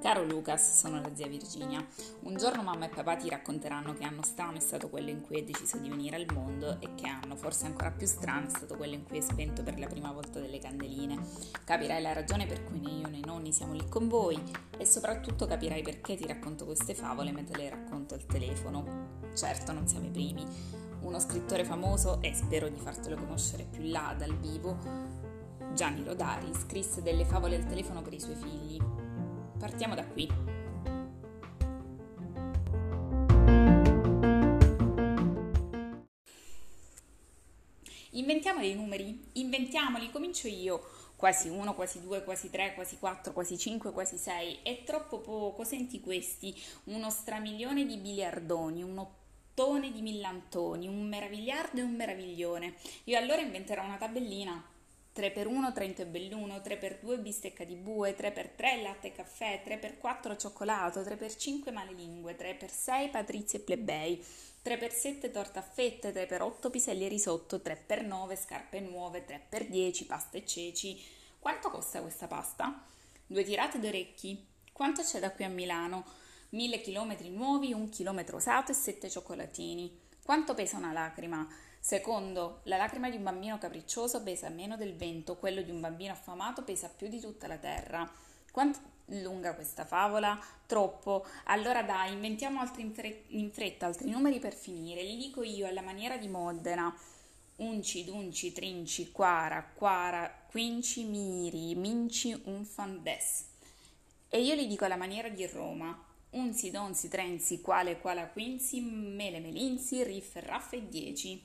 Caro Lucas, sono la zia Virginia. Un giorno mamma e papà ti racconteranno che anno strano è stato quello in cui hai deciso di venire al mondo e che anno forse ancora più strano è stato quello in cui hai spento per la prima volta delle candeline. Capirai la ragione per cui né io né i nonni siamo lì con voi e soprattutto capirai perché ti racconto queste favole mentre le racconto al telefono. Certo, non siamo i primi. Uno scrittore famoso, e spero di fartelo conoscere più là dal vivo, Gianni Rodari, scrisse delle favole al telefono per i suoi figli Partiamo da qui. Inventiamo dei numeri, inventiamoli, comincio io. Quasi 1, quasi 2, quasi 3, quasi 4, quasi 5, quasi 6. È troppo poco, senti questi. Uno stramilione di biliardoni, un ottone di millantoni, un meravigliardo e un meraviglione. Io allora inventerò una tabellina 3 per 1 Trento e Belluno, 3 per 2 bistecca di bue, 3 per 3 latte e caffè, 3 per 4 cioccolato, 3 per 5 malelingue, 3 per 6 patrizi e plebei, 3 per 7 torta a fette, 3 per 8 piselli e risotto, 3 per 9 scarpe nuove, 3 per 10 pasta e ceci. Quanto costa questa pasta? Due tirate d'orecchi. Quanto c'è da qui a Milano? 1000 km nuovi, 1 km usato e 7 cioccolatini. Quanto pesa una lacrima? Secondo, la lacrima di un bambino capriccioso pesa meno del vento, quello di un bambino affamato pesa più di tutta la terra. Quanto lunga questa favola? Troppo. Allora dai, inventiamo altri in, fre- in fretta, altri numeri per finire. Li dico io alla maniera di Modena. Unci, dunci, trinci, quara, quara, quinci, miri, minci, unfandes. E io li dico alla maniera di Roma. Unsi, donsi, trenzi, quale, quala, quinzi, mele, melinzi, riff, raff e dieci.